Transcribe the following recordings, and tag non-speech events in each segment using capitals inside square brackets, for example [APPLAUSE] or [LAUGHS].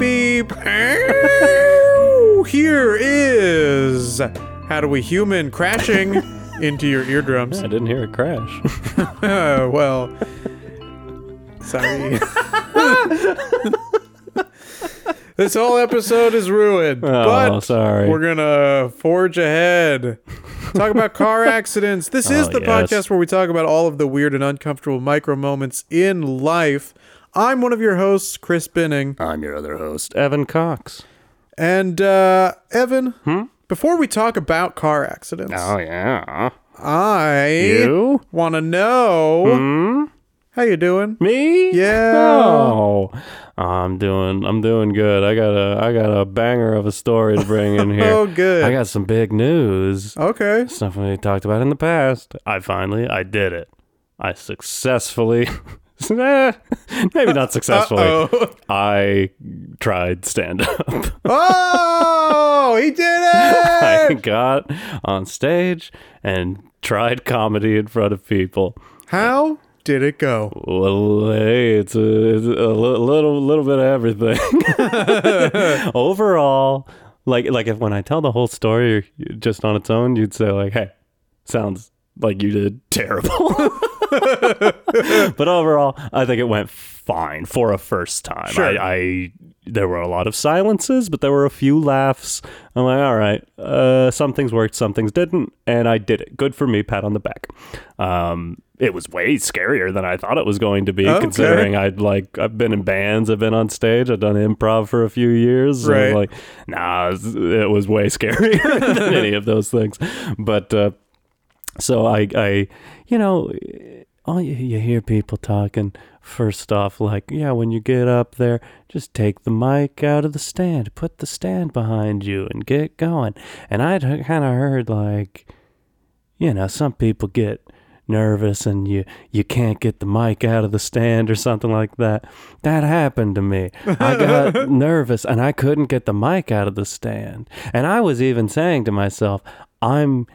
beep. Here is How Do We Human crashing [LAUGHS] into your eardrums. I didn't hear it crash. Uh, [LAUGHS] well, sorry. [LAUGHS] this whole episode is ruined. Oh, but sorry. we're gonna forge ahead. Talk about car accidents. This is Oh, the yes. podcast where we talk about all of the weird and uncomfortable micro moments in life. I'm one of your hosts, Chris Binning. I'm your other host, Evan Cox. And uh, Evan, Hmm? before we talk about car accidents, Oh yeah. I You? want to know Hmm? how you doing. Me? Yeah. Oh, I'm doing. I'm doing good. I got a. I got a banger of a story to bring in [LAUGHS] here. Oh, good. I got some big news. Okay. Stuff we talked about in the past. I finally. I did it. I successfully. Eh, [LAUGHS] Maybe not successfully. Uh-oh. I tried stand up. Oh, he did [LAUGHS] it! I got on stage and tried comedy in front of people. How did it go? Well, hey, it's a, it's a little little bit of everything. [LAUGHS] Overall, like like if when I tell the whole story just on its own, you'd say like, "Hey, sounds like you did terrible." [LAUGHS] [LAUGHS] but overall, I think it went fine for a first time. Sure. I, I there were a lot of silences, but there were a few laughs. I'm like, all right, uh, some things worked, some things didn't, and I did it. Good for me. Pat on the back. Um, it was way scarier than I thought it was going to be, Okay. considering I'd like I've been in bands, I've been on stage, I've done improv for a few years. Right. like, nah, it was, it was way scarier [LAUGHS] than any of those things. But uh, so I, I, you know, all you, you hear people talking. First off, like, yeah, when you get up there, just take the mic out of the stand, put the stand behind you, and get going. And I'd kind of heard like, you know, some people get nervous and you you can't get the mic out of the stand or something like that. That happened to me. I got [LAUGHS] nervous and I couldn't get the mic out of the stand. And I was even saying to myself, I'm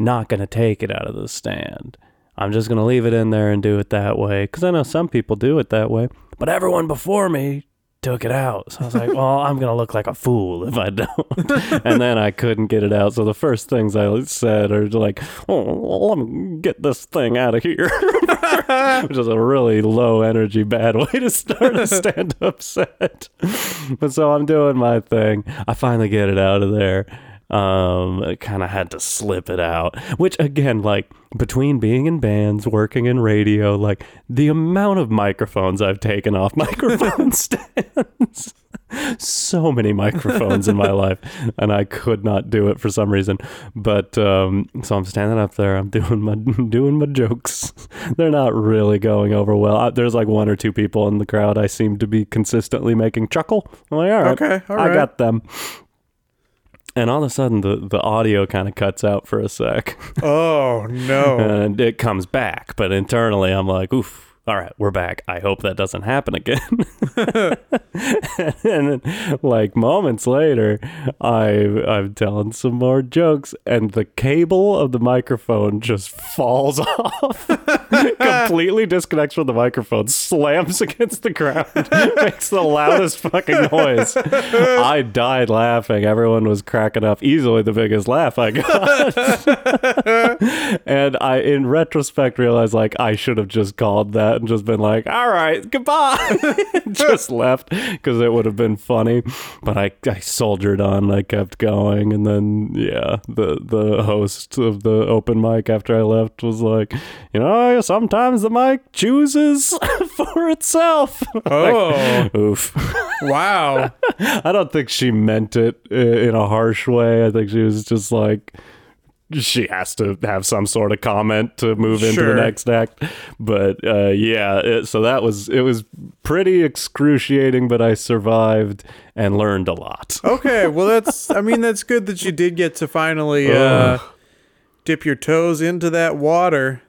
not going to take it out of the stand. I'm just going to leave it in there and do it that way cuz I know some people do it that way. But everyone before me took it out. So I was like, well, I'm going to look like a fool if I don't. [LAUGHS] and then I couldn't get it out. So the first things I said are like, oh, well, let me get this thing out of here. [LAUGHS] Which is a really low energy, bad way to start a stand up set. [LAUGHS] but so I'm doing my thing. I finally get it out of there. Um, kind of had to slip it out, which again, like between being in bands, working in radio, like the amount of microphones I've taken off [LAUGHS] microphone stands. so many microphones in my life, and I could not do it for some reason. But um, so I'm standing up there, I'm doing my [LAUGHS] doing my jokes. They're not really going over well. I, there's like one or two people in the crowd I seem to be consistently making chuckle. I'm like, all right, Okay, all I got them. And all of a sudden, the, the audio kind of cuts out for a sec Oh no. [LAUGHS] and it comes back. But internally, I'm like, oof. All right, we're back. I hope that doesn't happen again. [LAUGHS] and then, like moments later, I I'm telling some more jokes, and the cable of the microphone just falls [LAUGHS] off, completely disconnects from the microphone, slams against the ground, [LAUGHS] makes the loudest fucking noise. I died laughing. Everyone was cracking up. Easily the biggest laugh I got and I, in retrospect, realized like I should have just called that and just been like, "All right, goodbye," [LAUGHS] just [LAUGHS] left because it would have been funny. But I, I soldiered on. I kept going, and then yeah, the the host of the open mic after I left was like, "You know, sometimes the mic chooses [LAUGHS] for itself." Oh. Oof. Wow. I don't think she meant it in a harsh way. I think she was just like she has to have some sort of comment to move into Sure. the next act. But uh, yeah, it, so that was it was pretty excruciating, but I survived and learned a lot. [LAUGHS] Okay, well that's I mean that's good that you did get to finally uh dip your toes into that water.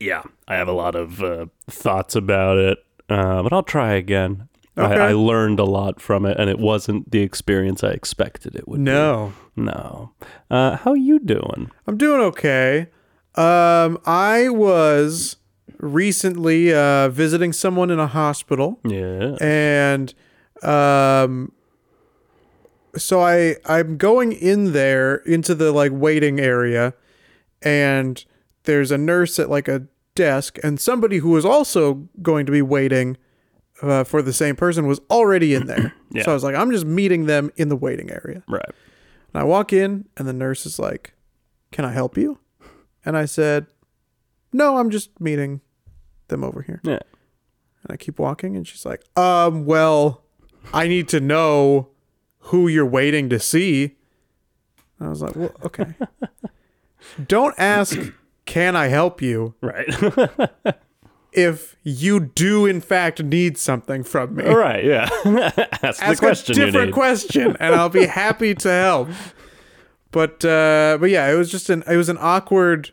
Yeah, I have a lot of uh, thoughts about it, uh, but I'll try again. Okay. I, I learned a lot from it, and it wasn't the experience I expected it would be. No. No. Uh, how you doing? I'm doing okay. Um I was recently uh visiting someone in a hospital Yeah. and Um, so I I'm going in there into the like waiting area, and there's a nurse at like a desk, and somebody who was also going to be waiting uh, for the same person was already in there. [CLEARS THROAT] Yeah. So I was like, I'm just meeting them in the waiting area. Right. And I walk in, and the nurse is like, "Can I help you?" And I said, "No, I'm just meeting them over here." Yeah. And I keep walking, and she's like, "Um, well, I need to know who you're waiting to see." I was like, "Well, okay. [LAUGHS] Don't ask, can I help you, Right. [LAUGHS] if you do in fact need something from me. All right. Yeah. [LAUGHS] Ask the Ask question a different question, and I'll be [LAUGHS] happy to help." But uh, but yeah, it was just an it was an awkward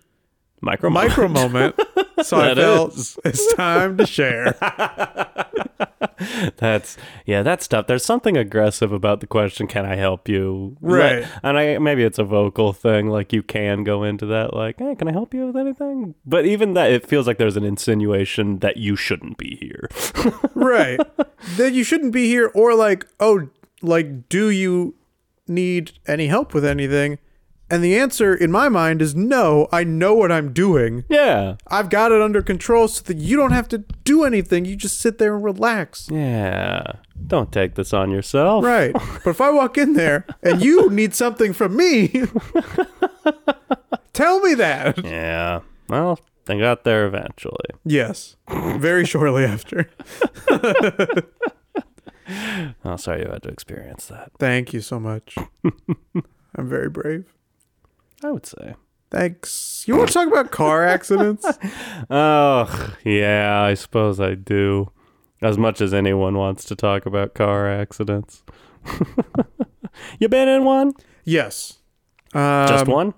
Micro. micro moment. [LAUGHS] So I felt is. [LAUGHS] it's time to share. [LAUGHS] That's yeah, that's tough. There's something aggressive about the question, "Can I help you?" Right. Like- And I maybe it's a vocal thing, like you can go into that, like, "Hey, can I help you with anything?" But even that, it feels like there's an insinuation that you shouldn't be here. right. That you shouldn't be here, or like, oh, like, do you need any help with anything? And the answer in my mind is no, I know what I'm doing. yeah. I've got it under control so that you don't have to do anything. You just sit there and relax. Yeah. Don't take this on yourself. Right. [LAUGHS] But if I walk in there and you [LAUGHS] need something from me, tell me that. Yeah. Well, they got there eventually. Yes. Very shortly after. [LAUGHS] Oh, sorry you had to experience that. Thank you so much. I'm very brave. I would say. Thanks. You want to talk about car [LAUGHS] accidents? Oh, yeah, I suppose I do. As much as anyone wants to talk about car accidents. [LAUGHS] you been in one? Yes. Um, Just one?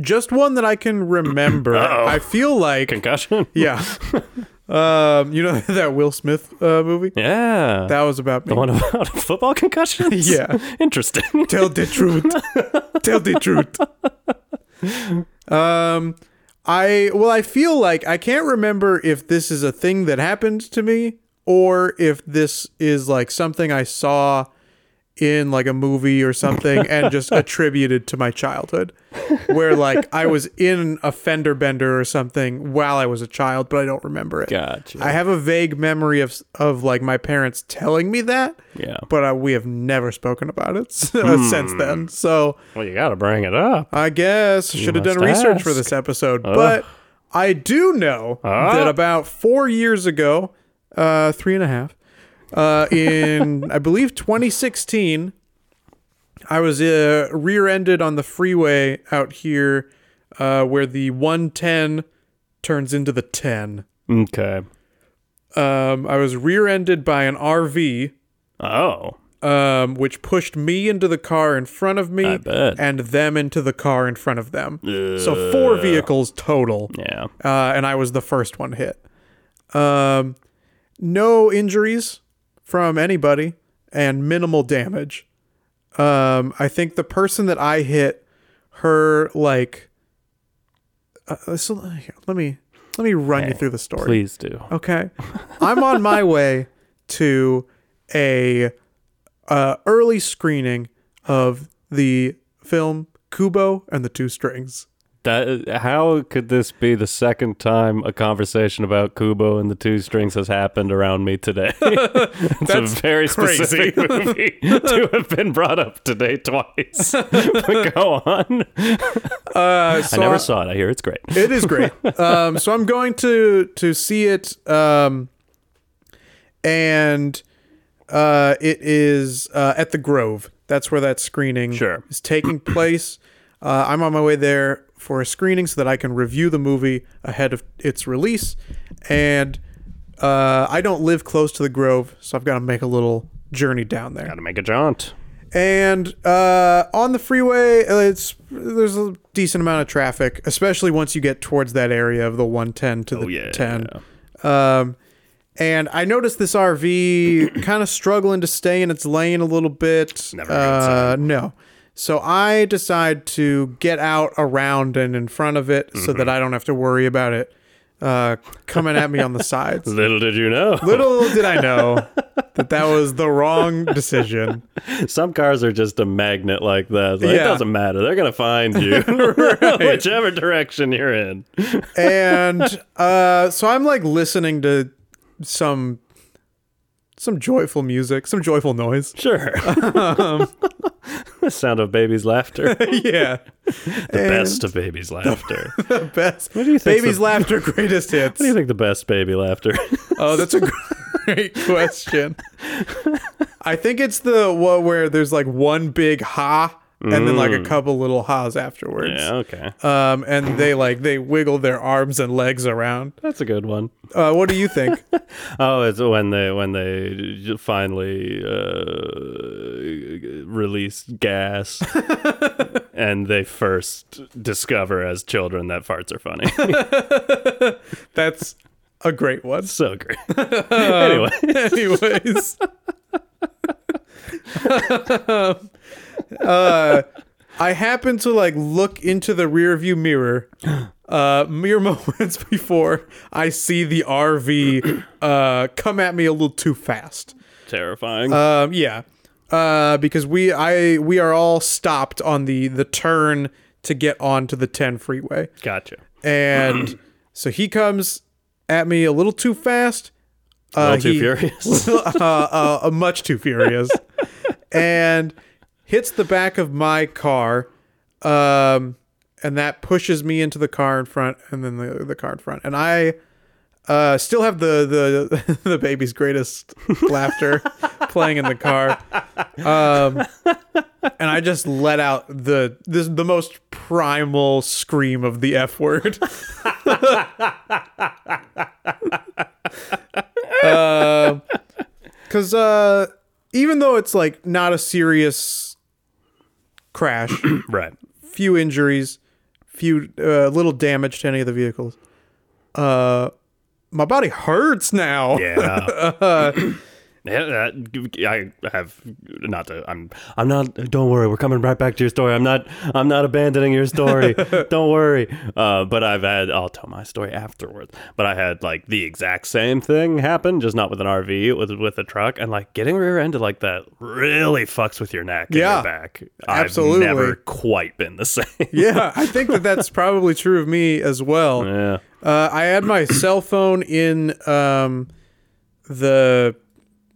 Just one that I can remember. [COUGHS] I feel like, Concussion? yeah. [LAUGHS] um, you know [LAUGHS] that Will Smith uh, movie? Yeah. That was about me. the one about [LAUGHS] football concussions? [LAUGHS] Yeah. Interesting. Tell the truth. Tell the truth. Um, I well, I feel like I can't remember if this is a thing that happened to me or if this is like something I saw in like a movie or something and [LAUGHS] just attributed to my childhood where like I was in a fender bender or something while I was a child but I don't remember it. Gotcha. I have a vague memory of of like my parents telling me that yeah. but uh, we have never spoken about it [LAUGHS] since then. So Well, you got to bring it up. I guess should have done research for this episode. But I do know Ah. that about four years ago, uh, three and a half, uh, in [LAUGHS] I believe 2016, I was uh, rear-ended on the freeway out here, uh, where the 110 turns into the 10. Okay. Um, I was rear-ended by an RV. Oh. um, which pushed me into the car in front of me and them into the car in front of them. So four vehicles total, Yeah. uh, and I was the first one hit. Um, no injuries from anybody and minimal damage. Um, I think the person that I hit, her like, uh, so, here, let me let me run you through the story. Please do. Okay. [LAUGHS] I'm on my way to a uh, early screening of the film Kubo and the Two Strings. That, how could this be the second time a conversation about Kubo and the two strings has happened around me today? [LAUGHS] it's That's a very crazy. specific movie [LAUGHS] to have been brought up today twice. [LAUGHS] but go on. Uh, so I never saw it. I hear it's great. It is great. um, so I'm going to to see it, um, and uh, it is uh, at the Grove. That's where that screening Sure. is taking place. Uh, I'm on my way there for a screening so that I can review the movie ahead of its release, and uh, I don't live close to the Grove, so I've got to make a little journey down there. Gotta make a jaunt. And uh, on the freeway, uh, it's there's a decent amount of traffic, especially once you get towards that area of the 110 to the Oh, yeah. 10. Um, and I noticed this RV kind of struggling to stay in its lane a little bit. Never uh, no. So I decide to get out around and in front of it so Mm-hmm. that I don't have to worry about it uh, coming at me on the [LAUGHS] sides. Little did you know. Little did I know [LAUGHS] that that was the wrong decision. Some cars are just a magnet like that. Like, It doesn't matter. They're gonna find you, [LAUGHS] whichever direction you're in. And uh, so I'm like listening to some some joyful music, some joyful noise. Sure. The sound of baby's laughter. [LAUGHS] yeah, The And best of baby's laughter. [LAUGHS] the best. What do you think? Baby's the, laughter, greatest hits. What do you think the best baby laughter? Oh, that's a great [LAUGHS] question. I think it's the one where there's like one big ha and then like a couple little ha's afterwards. Mm. yeah. Okay. Um, and they like they wiggle their arms and legs around. That's a good one. Uh, what do you think? [LAUGHS] Oh, it's when they when they finally uh, release gas, [LAUGHS] and they first discover as children that farts are funny. [LAUGHS] That's a great one. so great. anyway, Anyways, uh, I happen to like look into the rear view mirror, uh, mere [LAUGHS] moments before I see the RV uh, come at me a little too fast. terrifying. Um, yeah, uh, because we I we are all stopped on the the turn to get onto the 10 freeway. gotcha. And [CLEARS THROAT] so he comes at me a little too fast. A Uh, little too he- furious. [LAUGHS] uh, uh, uh, much too furious, [LAUGHS] and hits the back of my car, um, and that pushes me into the car in front, and then the the car in front, and I uh, still have the the [LAUGHS] the baby's greatest laughter [LAUGHS] playing in the car, um, and I just let out the this the most primal scream of the f word. [LAUGHS] because uh, even though it's like not a serious crash, [CLEARS THROAT] right. few injuries, few uh, little damage to any of the vehicles. Uh, my body hurts now. Yeah. [LAUGHS] Yeah, I have not to. I'm. I'm not. Don't worry. We're coming right back to your story. I'm not. I'm not abandoning your story. [LAUGHS] don't worry. Uh, but I've had. I'll tell my story afterwards. But I had like the exact same thing happen, just not with an RV, with with a truck, and like getting rear-ended like that really fucks with your neck and Yeah, your back. absolutely. I've never quite been the [LAUGHS] same. yeah, I think that that's probably true of me as well. yeah. Uh, I had my cell phone in um, the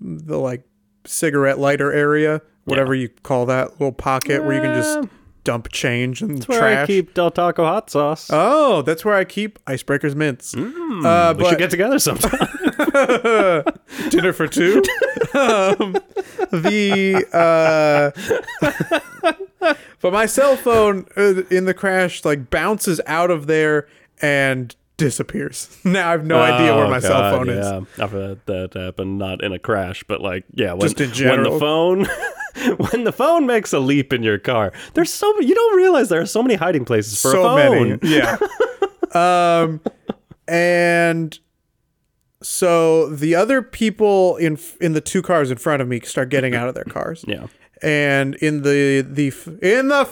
the like cigarette lighter area, whatever you call that little pocket where you can just dump change and Where trash. I keep Del Taco hot sauce. Oh, that's where I keep Icebreakers mints. uh, we but should get together sometime. [LAUGHS] dinner for two. um, the uh, [LAUGHS] but my cell phone uh, in the crash like bounces out of there and disappears. [LAUGHS] Now I have no idea where Oh, my cell phone is. Yeah, I've had that happened, not in a crash, but like, yeah, when, Just in general. when the phone, [LAUGHS] when the phone makes a leap in your car, there's so you don't realize there are so many hiding places for so a phone. many. [LAUGHS] Yeah. um, and so the other people in in the two cars in front of me start getting out of their cars. [CLEARS THROAT] Yeah. and in the the in the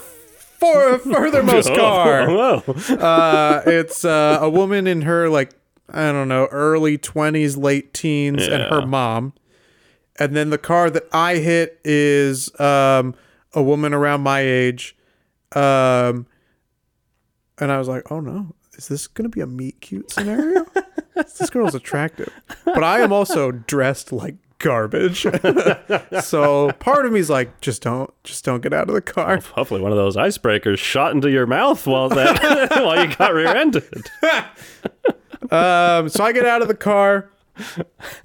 for, a furthermost [LAUGHS] car, Oh, whoa. uh, it's uh, a woman in her like I don't know early twenties, late teens, and her mom. And then the car that I hit is um, a woman around my age, um, and I was like, "Oh no, is this gonna be a meet cute scenario? [LAUGHS] this girl's attractive, but I am also dressed like garbage. [LAUGHS] so part of me's like, just don't, just don't get out of the car. Hopefully, one of those icebreakers shot into your mouth while that [LAUGHS] while you got rear-ended. [LAUGHS] Um, so I get out of the car,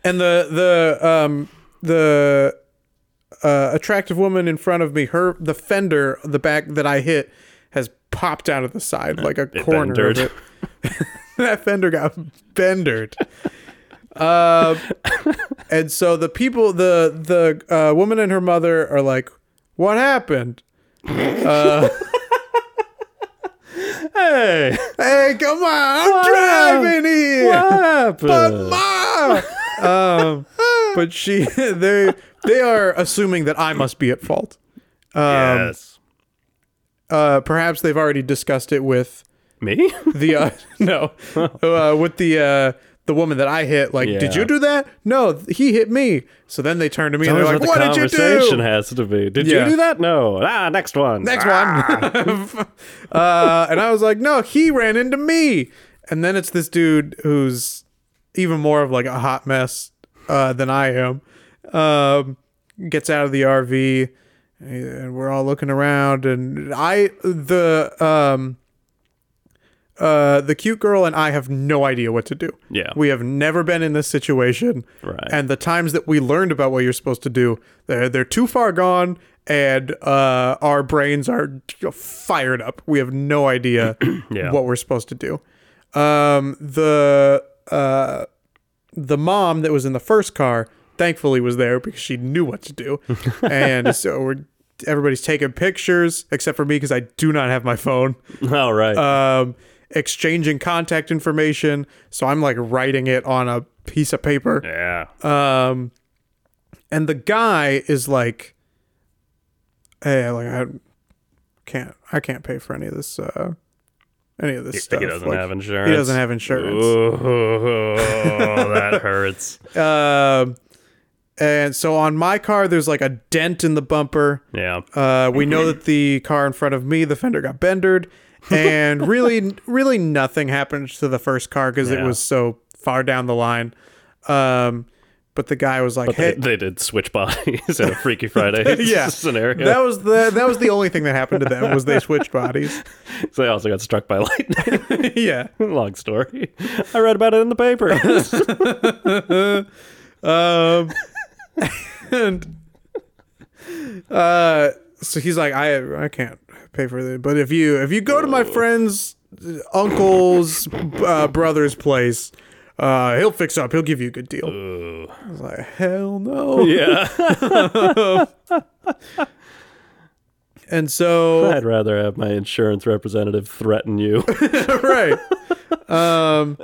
and the the um the uh, attractive woman in front of me, her the fender, the back that I hit, has popped out of the side like a corner bendered. of it. that fender got bendered. Um, and so the people, the the uh, woman and her mother are like, "What happened?" [LAUGHS] Hey, Hey, come on! I'm driving here. what but happened? ma [LAUGHS] um but she [LAUGHS] they they are assuming that i must be at fault um yes, uh perhaps they've already discussed it with Me? The uh, no, uh, with the uh, the woman that I hit. Like, did you do that? No, he hit me. So then they turn to me and they're like, what "What did you do? conversation do?" has to be. Did Yeah. you do that? No. Ah, next one. Next Ah. one. [LAUGHS] uh, and I was like, no, he ran into me. And then it's this dude who's even more of like a hot mess uh, than I am. Um, gets out of the RV and we're all looking around and I the um uh the cute girl and I have no idea what to do. Yeah. We have never been in this situation. Right. And the times that we learned about what you're supposed to do, they're, they're too far gone and uh, our brains are fired up. We have no idea [CLEARS THROAT] Yeah. what we're supposed to do. Um, the uh, the mom that was in the first car, thankfully, was there because she knew what to do. [LAUGHS] and so we're everybody's taking pictures except for me because I do not have my phone All right. um, exchanging contact information. So I'm like writing it on a piece of paper. yeah. Um, and the guy is like, "Hey, like I can't, I can't pay for any of this, uh, any of this stuff. he doesn't Like, have insurance. He doesn't have insurance. Oh, [LAUGHS] that [LAUGHS] hurts. Um, and so on my car, there's like a dent in the bumper. Yeah. Uh, we know that the car in front of me, the fender got bendered, and [LAUGHS] really, really nothing happened to the first car because it was so far down the line. Um, but the guy was like, But they, "Hey, they did switch bodies [LAUGHS] in a Freaky [LAUGHS] Friday Yeah. scenario. that was the that was the only thing that happened to them was they switched bodies." so they also got struck by lightning. yeah. Long story. I read about it in the paper. Um, and uh, so he's like, I I can't pay for it, but if you if you go to my friend's uncle's uh, brother's place, uh, he'll fix up. He'll give you a good deal. Ooh. I was like, hell no. Yeah. [LAUGHS] And so I'd rather have my insurance representative threaten you. [LAUGHS] right. Um,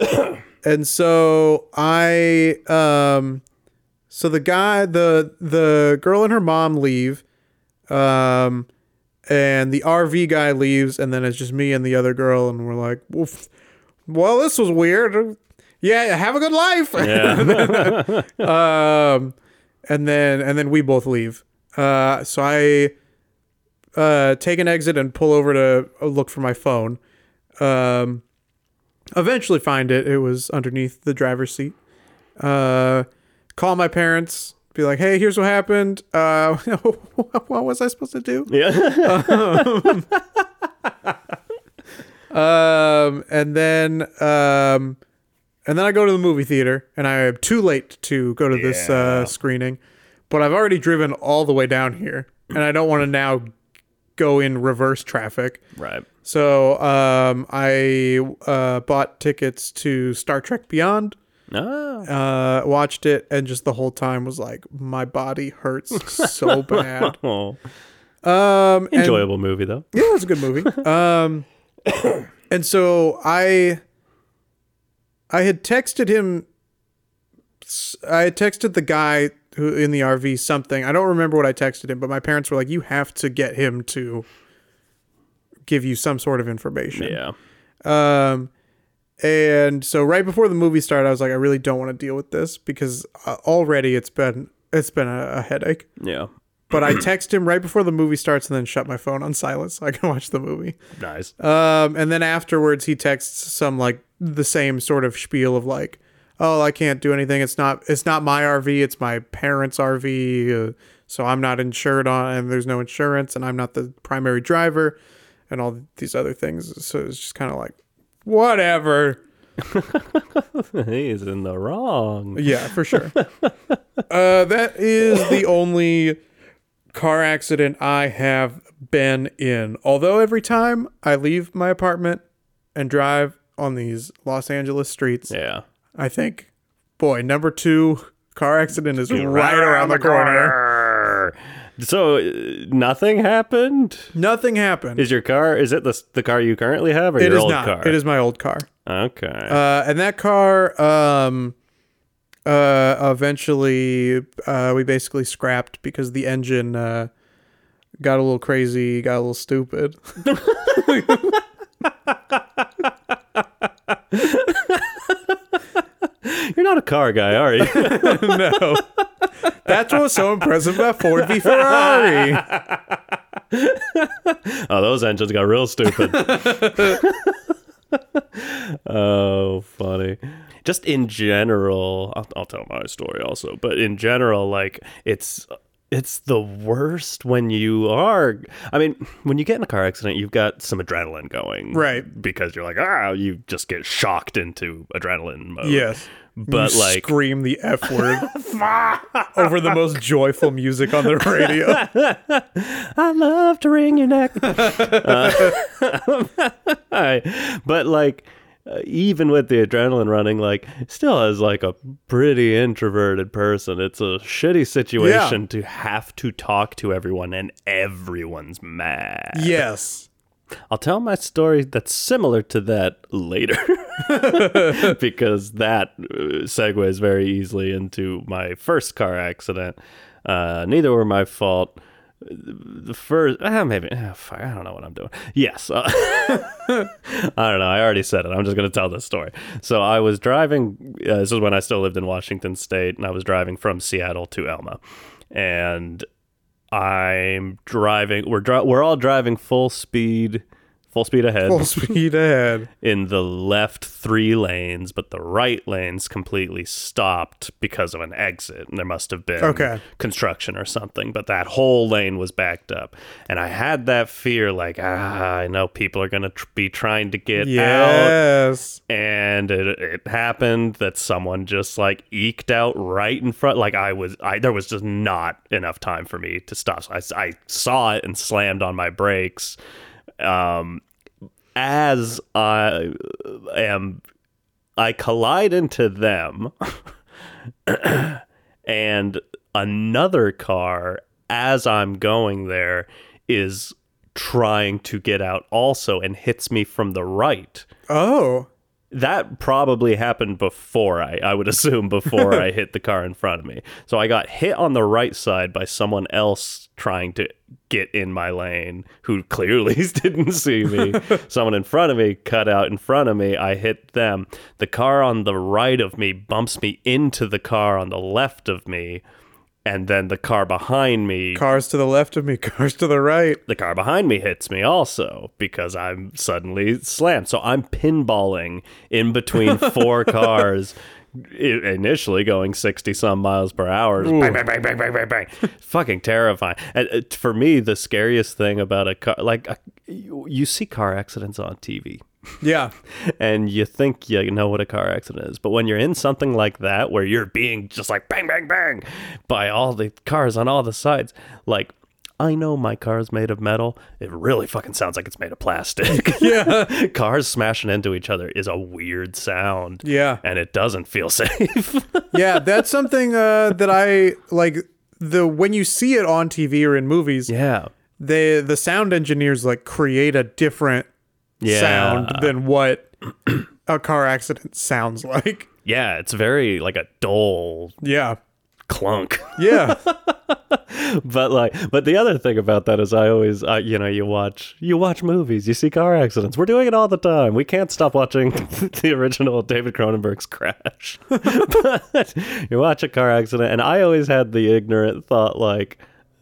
and so I, um, so the guy, the the girl and her mom leave, um, and the RV guy leaves, and then it's just me and the other girl, and we're like, well, this was weird. Yeah, have a good life. Yeah. [LAUGHS] um, and then and then we both leave. Uh, so I uh, take an exit and pull over to uh, look for my phone. Um, eventually find it. It was underneath the driver's seat. Uh, call my parents. Be like, hey, here's what happened. Uh, [LAUGHS] what was I supposed to do? yeah. [LAUGHS] Um, and then um, and then I go to the movie theater, and I am too late to go to this uh, screening. But I've already driven all the way down here, and I don't want to now go in reverse traffic. right. So um, I uh, bought tickets to Star Trek Beyond. Ah. Uh, watched it, and just the whole time was like, my body hurts so bad. [LAUGHS] Oh. Um, and- Enjoyable movie though. yeah, it was a good movie. Um, [COUGHS] and so I, I had texted him. I had texted the guy who in the RV something. I don't remember what I texted him, but my parents were like, "You have to get him to give you some sort of information." Yeah. Um, and so right before the movie started, I was like, "I really don't want to deal with this because uh, already it's been it's been a, a headache." Yeah. But I [CLEARS THROAT] text him right before the movie starts and then shut my phone on silent so I can [LAUGHS] watch the movie. Nice. Um, and then afterwards, he texts some like the same sort of spiel of like, "Oh, I can't do anything. It's not. It's not my RV. It's my parents' RV. Uh, so I'm not insured on, and there's no insurance, and I'm not the primary driver, and all these other things. So it's just kind of like, whatever. [LAUGHS] He's in the wrong. Yeah, for sure. uh, that is the only car accident I have been in. Although every time I leave my apartment and drive on these Los Angeles streets, Yeah. I think, boy, number two car accident is right around the corner. So uh, nothing happened. Nothing happened. Is your car? Is it the the car you currently have, or It your is old not. car? It is my old car. Okay. Uh, and that car, um, uh, eventually, uh, we basically scrapped because the engine, uh, got a little crazy, got a little stupid. [LAUGHS] [LAUGHS] [LAUGHS] [LAUGHS] You're not a car guy, are you? [LAUGHS] no. That's what was so impressive about Ford v Ferrari. [LAUGHS] oh, those engines got real stupid. oh, funny. Just in general, I'll, I'll tell my story also, but in general, like it's it's the worst when you are i mean when you get in a car accident you've got some adrenaline going Right. because you're like ah you just get shocked into adrenaline mode Yes. but You like scream the F word [LAUGHS] over the most joyful music on the radio. [LAUGHS] I love to wring your neck. [LAUGHS] Uh, I- but like, uh, even with the adrenaline running, like, still as like a pretty introverted person, it's a shitty situation to have to talk to everyone, and everyone's mad. Yes. [LAUGHS] I'll tell my story that's similar to that later. [LAUGHS] [LAUGHS] because that uh, segues very easily into my first car accident. Uh, neither were my fault. The first, ah, maybe, ah, fuck, I don't know what I'm doing. Yes. uh, [LAUGHS] I don't know. I already said it. I'm just going to tell this story. So I was driving, uh, this is when I still lived in Washington State, and I was driving from Seattle to Elma. And I'm driving, we're, dri- we're all driving full speed, full speed ahead Full speed ahead. [LAUGHS] in the left three lanes, but the right lanes completely stopped because of an exit. And there must have been Okay. construction or something, but that whole lane was backed up. And I had that fear like, ah, I know people are going to tr- be trying to get out. Yes. And it, it happened that someone just like eked out right in front. Like I was, I there was just not enough time for me to stop. So I, I saw it and slammed on my brakes. Um, as I am, I collide into them, [CLEARS THROAT] and another car as I'm going there is trying to get out also and hits me from the right Oh. That probably happened before I, I would [LAUGHS] assume before I hit the car in front of me. So I got hit on the right side by someone else trying to get in my lane who clearly [LAUGHS] didn't see me. [LAUGHS] someone in front of me cut out in front of me. I hit them. The car on the right of me bumps me into the car on the left of me. And then the car behind me Cars to the left of me, [LAUGHS] cars to the right. the car behind me hits me also because I'm suddenly slammed. So I'm pinballing in between [LAUGHS] four cars. Initially going 60 some miles per hour. Bang, bang, bang, bang, bang, bang, bang. [LAUGHS] Fucking terrifying. And uh, for me, the scariest thing about a car, like, uh, you, you see car accidents on TV Yeah. [LAUGHS] and you think you know what a car accident is. But when you're in something like that, where you're being just like bang, bang, bang by all the cars on all the sides, like, I know my car is made of metal. It really fucking sounds like it's made of plastic. [LAUGHS] Yeah. [LAUGHS] Cars smashing into each other is a weird sound. Yeah. And it doesn't feel safe. Yeah. That's something uh, that I like. The when you see it on TV or in movies, yeah. they the sound engineers like create a different Yeah. sound than what a car accident sounds like. Yeah. It's very like a dull Yeah. clunk. Yeah. [LAUGHS] but like but the other thing about that is i always I, you know you watch you watch movies you see car accidents we're doing it all the time we can't stop watching [LAUGHS] the original david cronenberg's crash [LAUGHS] but you watch a car accident and i always had the ignorant thought like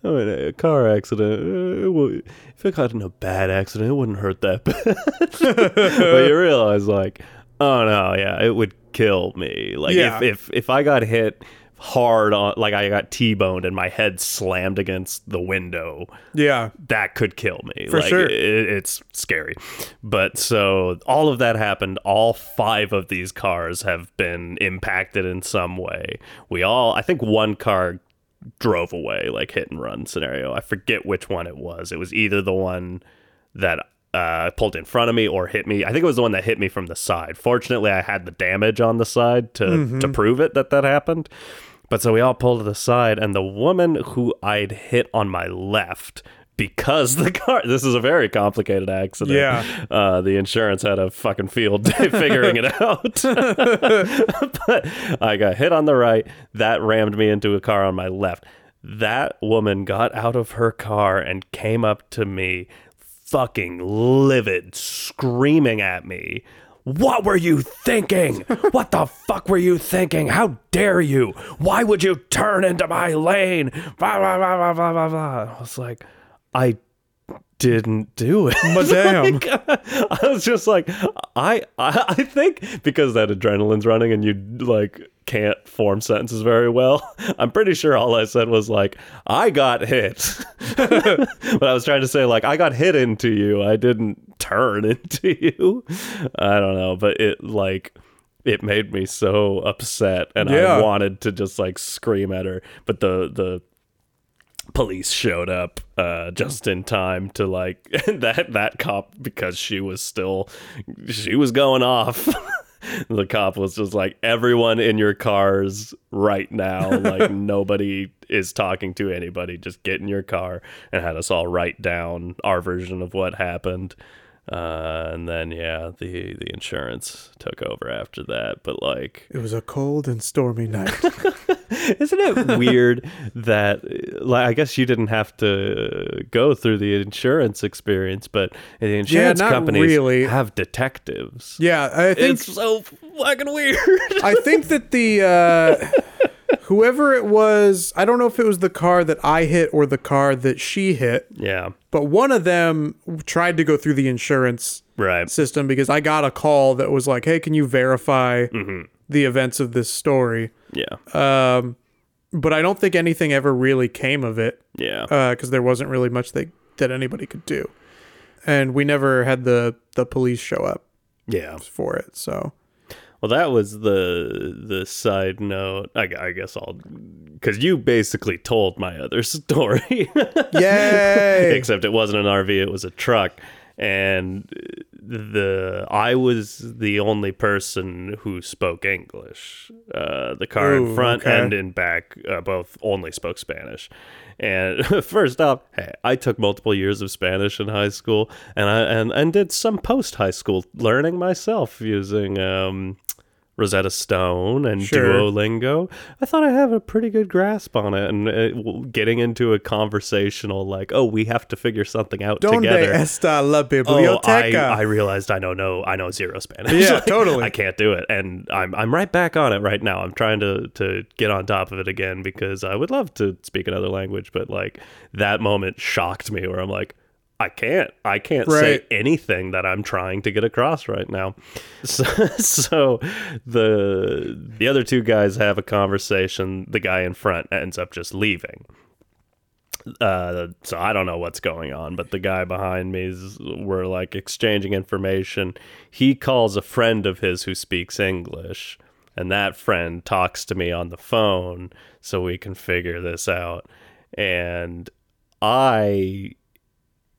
oh, in a car accident uh, if it got in a bad accident it wouldn't hurt that [LAUGHS] bad but you realize like oh no yeah it would kill me like Yeah. if, if if i got hit hard on like i got t-boned and my head slammed against the window Yeah. that could kill me For like sure. it, it's scary but so all of that happened all five of these cars have been impacted in some way we all i think one car drove away like hit and run scenario i forget which one it was it was either the one that uh, pulled in front of me or hit me. I think it was the one that hit me from the side. Fortunately, I had the damage on the side to to prove it that that happened. But so we all pulled to the side, and the woman who I'd hit on my left. Because the car, this is a very complicated accident. Yeah. Uh, the insurance had a fucking field day [LAUGHS] figuring it out. [LAUGHS] but I got hit on the right. That rammed me into a car on my left. That woman got out of her car and came up to me, fucking livid, screaming at me What were you thinking? What the fuck were you thinking? How dare you? Why would you turn into my lane? Blah, blah, blah, blah, blah, blah, blah. I was like, I didn't do it. [LAUGHS] Madame. I was just like, I, I, I think because that adrenaline's running and you like can't form sentences very well. [LAUGHS] I'm pretty sure all I said was like, I got hit. [LAUGHS] but I was trying to say like, I got hit into you. I didn't turn into you. I don't know, but it like it made me so upset and Yeah. I wanted to just like scream at her, but the the police showed up uh just in time to like [LAUGHS] that that cop because she was still she was going off. [LAUGHS] The cop was just like everyone in your cars right now like [LAUGHS] nobody is talking to anybody. Just get in your car and had us all write down our version of what happened. Uh and then yeah the the insurance took over after that but like It was a cold and stormy night. [LAUGHS] isn't it weird that, like, I guess you didn't have to go through the insurance experience, but the insurance not companies really. have detectives. yeah, I think It's so fucking weird. I think that the uh, [LAUGHS] whoever it was, I don't know if it was the car that I hit or the car that she hit, yeah, but one of them tried to go through the insurance right. system because I got a call that was like, "Hey, can you verify Mm-hmm. The events of this story?" Yeah, Um, but I don't think anything ever really came of it yeah, because there wasn't really much they, that anybody could do, and we never had the the police show up yeah. for it. So Well, that was the the side note. I, I guess I'll because you basically told my other [LAUGHS] story. yay! except it wasn't an RV; it was a truck, and the I was the only person who spoke English. Uh, the car in front okay. and in back uh, both only spoke Spanish. And [LAUGHS] first off, hey, I took multiple years of Spanish in high school, and I and, and did some post high school learning myself using um, Rosetta Stone and Sure. Duolingo. I thought I have a pretty good grasp on it, and uh, getting into a conversational like, oh, we have to figure something out Donde together. está la biblioteca? Oh, I. I realized I know no I know zero Spanish. Yeah, [LAUGHS] Like, totally. I can't do it, and I'm I'm right back on it right now. I'm trying to to get on top of it again because I would love to speak another language, but like that moment shocked me where I'm like. I can't. I can't say anything that I'm trying to get across right now. [LAUGHS] So, so the the other two guys have a conversation. The guy in front ends up just leaving uh so i don't know what's going on but the guy behind me is we're like exchanging information he calls a friend of his who speaks english and that friend talks to me on the phone so we can figure this out and i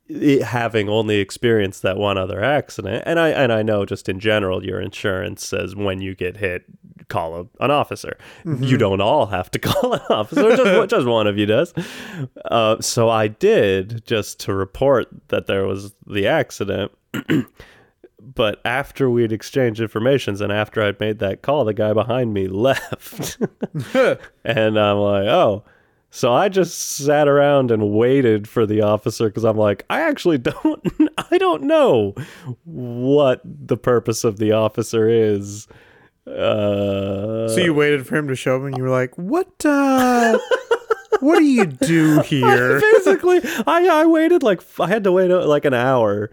it, having only experienced that one other accident and i and i know just in general your insurance says when you get hit call a, an officer. You don't all have to [LAUGHS] call an officer just, just one of you does. Uh, so i did just to report that there was the accident [CLEARS THROAT] but after we'd exchanged informations and after i'd made that call the guy behind me [LAUGHS] left. [LAUGHS] And i'm like oh so I just sat around and waited for the officer because I'm like, I actually [LAUGHS] don't, I don't know what the purpose of the officer is. Uh, So you waited for him to show up, and you were like, "What? uh What do you do [LAUGHS] here?" basically, I I waited like I had to wait uh, like an hour.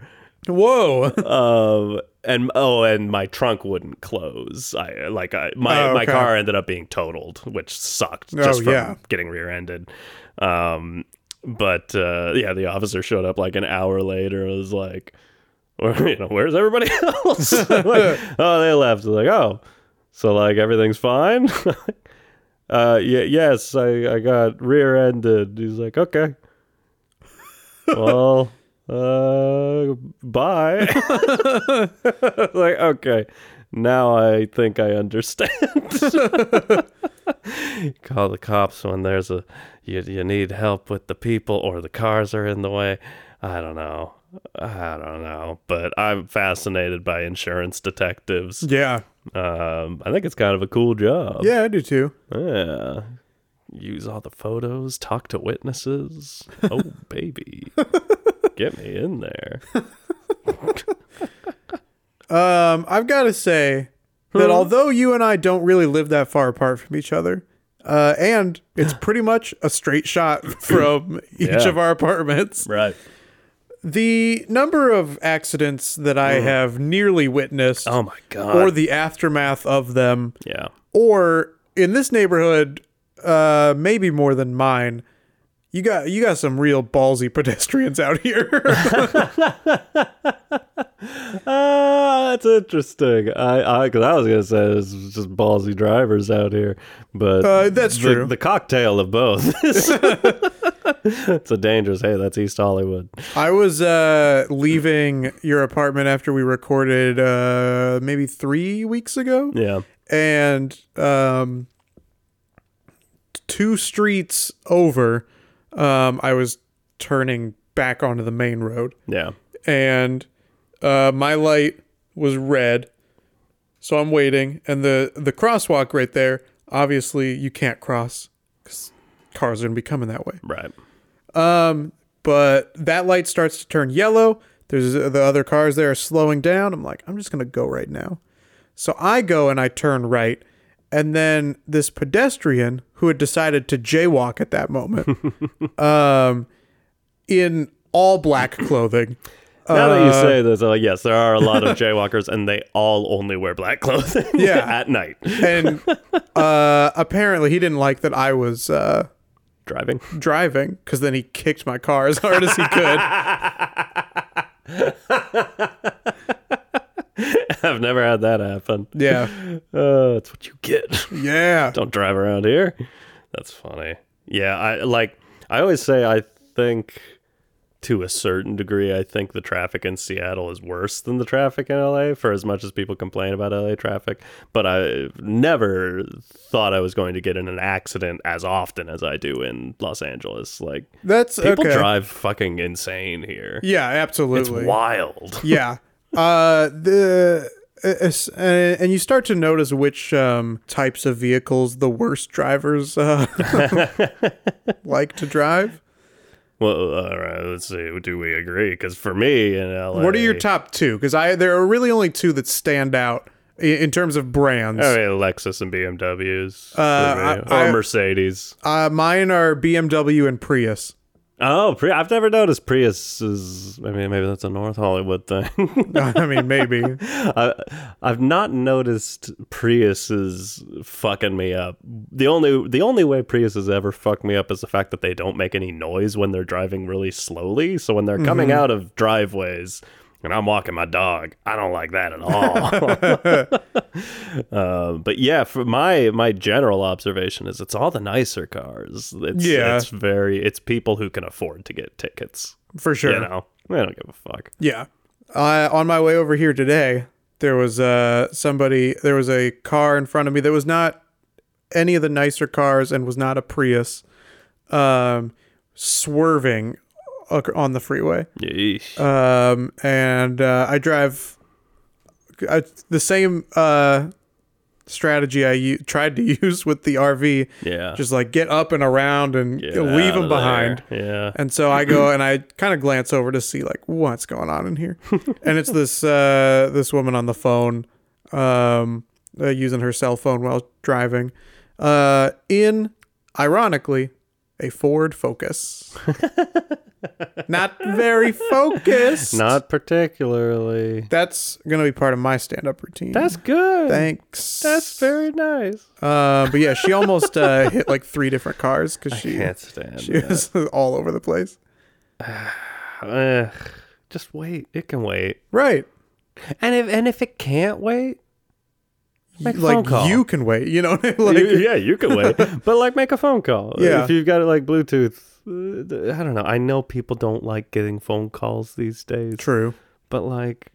Whoa! [LAUGHS] Um, and oh, and my trunk wouldn't close. I like I my Oh, my car ended up being totaled, which sucked Oh, just from yeah. getting rear-ended. Um, but uh, yeah, the officer showed up like an hour later. and was like, [LAUGHS] "Where- you know, where's everybody [LAUGHS] else? Like, oh, they left. I was like, oh, so like everything's fine. uh, yeah, yes, I I got rear-ended. He's like, okay, well. Uh, bye. [LAUGHS] like, okay, now I think I understand. [LAUGHS] Call the cops when there's a you you need help with the people or the cars are in the way. I don't know. I don't know, but I'm fascinated by insurance detectives. yeah, Um, I think it's kind of a cool job. yeah, I do too. Yeah. Use all the photos, talk to witnesses. [LAUGHS] Oh, baby. Get me in there. Um, I've got to say that although you and I don't really live that far apart from each other, uh, and it's [SIGHS] pretty much a straight shot [CLEARS THROAT] from each Yeah. of our apartments, Right. the number of accidents that I have nearly witnessed, Oh my god. or the aftermath of them, yeah. or in this neighborhood, uh, maybe more than mine. You got you got some real ballsy pedestrians out here. [LAUGHS] Ah, that's interesting. I, I, cause I was gonna say it's just ballsy drivers out here, but Uh, that's the, true. The cocktail of both. [LAUGHS] it's a dangerous. Hey, that's East Hollywood. I was uh, leaving your apartment after we recorded uh, maybe three weeks ago, Yeah. and um, two streets over, um, I was turning back onto the main road, Yeah. and uh, my light was red, so I'm waiting, and the the crosswalk right there. Obviously, you can't cross because cars are gonna be coming that way. Right. Um, but that light starts to turn yellow. There's the other cars there are slowing down. I'm like, I'm just gonna go right now. So I go and I turn right, and then this pedestrian who had decided to jaywalk at that moment, [LAUGHS] um, in all black clothing. Now that you Uh, say this, uh, yes, there are a lot of [LAUGHS] jaywalkers, and they all only wear black clothing. Yeah. [LAUGHS] at night, and uh, apparently he didn't like that I was uh, driving. driving because then he kicked my car as hard as he could. [LAUGHS] I've never had that happen. Yeah, [LAUGHS] Uh, that's what you get. yeah. [LAUGHS] Don't drive around here. That's funny. Yeah, I like. I always say I think to a certain degree, I think the traffic in Seattle is worse than the traffic in LA. For as much as people complain about LA traffic, but I never thought I was going to get in an accident as often as I do in Los Angeles. Like That's people okay. drive fucking insane here. Yeah, absolutely. It's wild. yeah. Uh, the uh, uh, and you start to notice which um, types of vehicles the worst drivers uh, [LAUGHS] like to drive. Well, all right. Let's see. Do we agree? Because for me in LA, What are your top two? Because I there are really only two that stand out in, terms of brands. I mean, Lexus and BMWs, Uh. I- or I- Mercedes. Uh, mine are BMW and Prius. Oh, Pri- I've never noticed Prius is. I mean, maybe that's a North Hollywood thing. [LAUGHS] I mean, maybe. [LAUGHS] I, I've not noticed Prius is fucking me up. The only the only way Prius has ever fucked me up is the fact that they don't make any noise when they're driving really slowly. So when they're coming Mm-hmm. out of driveways. And I'm walking my dog. I don't like that at all. [LAUGHS] [LAUGHS] uh, but yeah, for my my general observation is it's all the nicer cars. It's, Yeah. it's very it's people who can afford to get tickets. For sure. You know, they don't give a fuck. Yeah. Uh, on my way over here today, there was uh, somebody, there was a car in front of me that was not any of the nicer cars and was not a Prius, um, swerving on the freeway. Yeesh. Um, and uh, I drive I, the same uh, strategy I u- tried to [LAUGHS] use with the RV. yeah, Just like get up and around and Get leave them behind. there. Yeah. And so I go and I kind of glance over to see like what's going on in here, [LAUGHS] and it's this uh, this woman on the phone, um, uh, using her cell phone while driving, uh, in ironically a Ford Focus. [LAUGHS] Not very focused. Not particularly. That's gonna be part of my stand-up routine. That's good. thanks. That's very nice. Uh, but yeah, she almost uh, [LAUGHS] hit like three different cars because she can't stand she that. was [LAUGHS] all over the place. [SIGHS] Ugh. just wait. It can wait. Right. And if and if it can't wait, Make a phone like call. you can wait. You know, what I mean? like You- yeah, you can wait, [LAUGHS] but like make a phone call. Yeah. if you've got it like Bluetooth. uh, I don't know. I know people don't like getting phone calls these days, true. but like,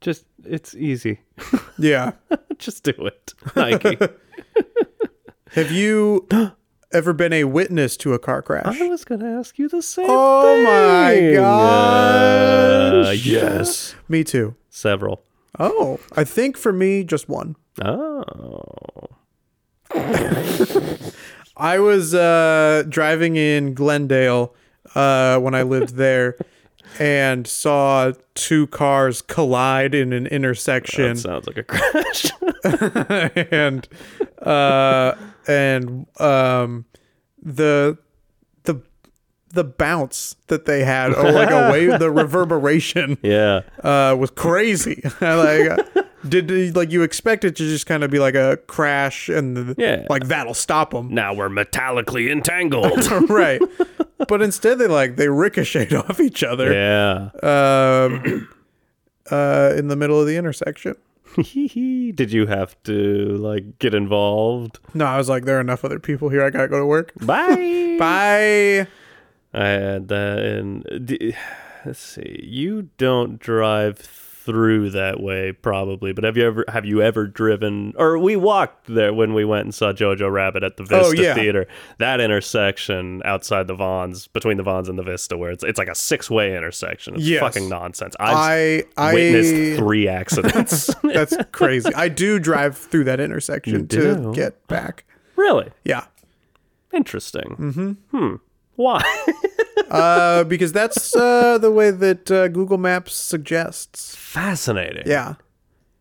just it's easy. [LAUGHS] Yeah. just do it, Nike. [LAUGHS] Have you [GASPS] ever been a witness to a car crash? I was gonna ask you the same. Oh my thing. Uh, gosh. yes, Me too. several. Oh, I think for me, just one. Oh, I was uh, driving in Glendale uh, when I lived there, and saw two cars collide in an intersection. That sounds like a crash. [LAUGHS] and uh and um the the the bounce that they had or like a wave the [LAUGHS] reverberation yeah. uh was crazy [LAUGHS] like did like you expect it to just kind of be like a crash and the, Yeah. like that'll stop them Now we're metallically [LAUGHS] entangled. right but instead they like they ricocheted [LAUGHS] off each other yeah. um [CLEARS THROAT] uh in the middle of the intersection Did you have to like get involved? no i was like there are enough other people here i gotta go to work [LAUGHS] Bye. bye I had that in. d- Let's see. You don't drive through that way, probably. But have you ever have you ever driven? Or we walked there when we went and saw Jojo Rabbit at the Vista Oh, yeah. Theater. That intersection outside the Vons, between the Vons and the Vista, where it's it's like a six way intersection. It's Yes. fucking nonsense. I've I I witnessed three [LAUGHS] accidents. [LAUGHS] That's crazy. I do drive through that intersection to get back. really Yeah. interesting. Mm-hmm. Hmm. Why? [LAUGHS] Uh, because that's uh, the way that uh, Google Maps suggests. Fascinating. Yeah.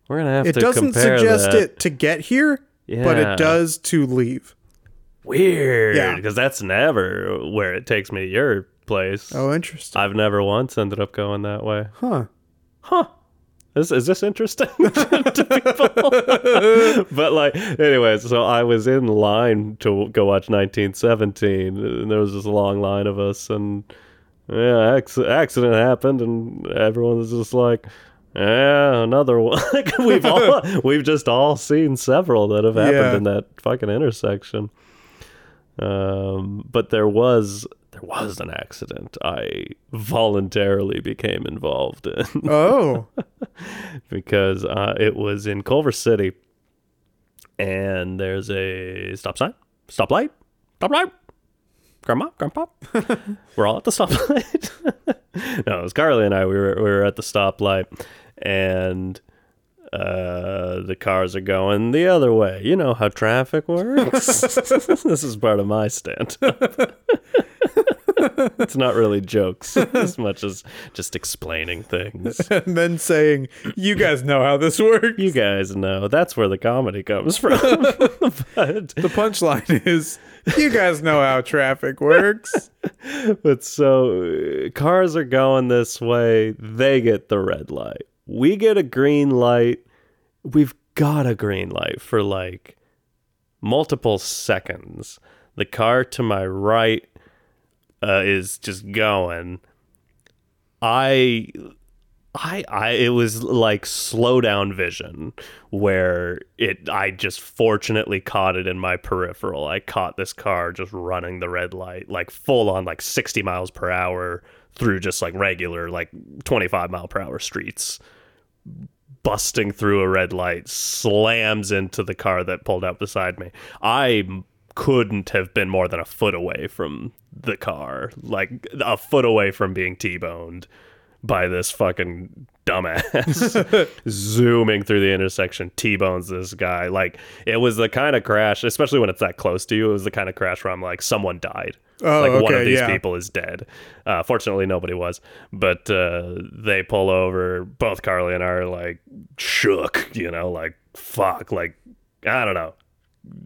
We're gonna have It to doesn't suggest that. it to get here, but it does to leave. Weird. Yeah. Because that's never where it takes me to your place. Oh, interesting. I've never once ended up going that way. Huh. Huh. Is, is this interesting [LAUGHS] to people? [LAUGHS] but like, anyways, so I was in line to go watch 1917, and there was this long line of us, and yeah, acc- accident happened, and everyone was just like, yeah, another one. [LAUGHS] we've all we've just all seen several that have happened Yeah. in that fucking intersection. Um, but there was there was an accident I voluntarily became involved in [LAUGHS] Oh. because uh, it was in Culver City, and there's a stop sign, stop light, stop light. Grandma, grandpa, [LAUGHS] we're all at the stoplight. [LAUGHS] no, it was Carly and I. We were we were at the stoplight, and uh, the cars are going the other way. You know how traffic works. this is part of my stand. It's not really jokes [LAUGHS] as much as just explaining things. [LAUGHS] and then saying, "You guys know how this works." You guys know that's where the comedy comes from. [LAUGHS] but, The punchline is, "You guys know how traffic works." but so uh, cars are going this way, they get the red light. We get a green light. We've got a green light for like multiple seconds. The car to my right uh, is just going. I I I it was like slow down vision where it I just fortunately caught it in my peripheral. I caught this car just running the red light like full on like 60 miles per hour through just like regular like 25 mile per hour streets busting through a red light slams into the car that pulled out beside me. I couldn't have been more than a foot away from the car, like a foot away from being T-boned by this fucking dumbass [LAUGHS] zooming through the intersection t-bones this guy. Like it was the kind of crash especially when it's that close to you it was the kind of crash where i'm like someone died. Oh, like one of these yeah. people is dead. Uh, fortunately nobody was. But uh, they pull over. Both carly and i are like shook you know like fuck like i don't know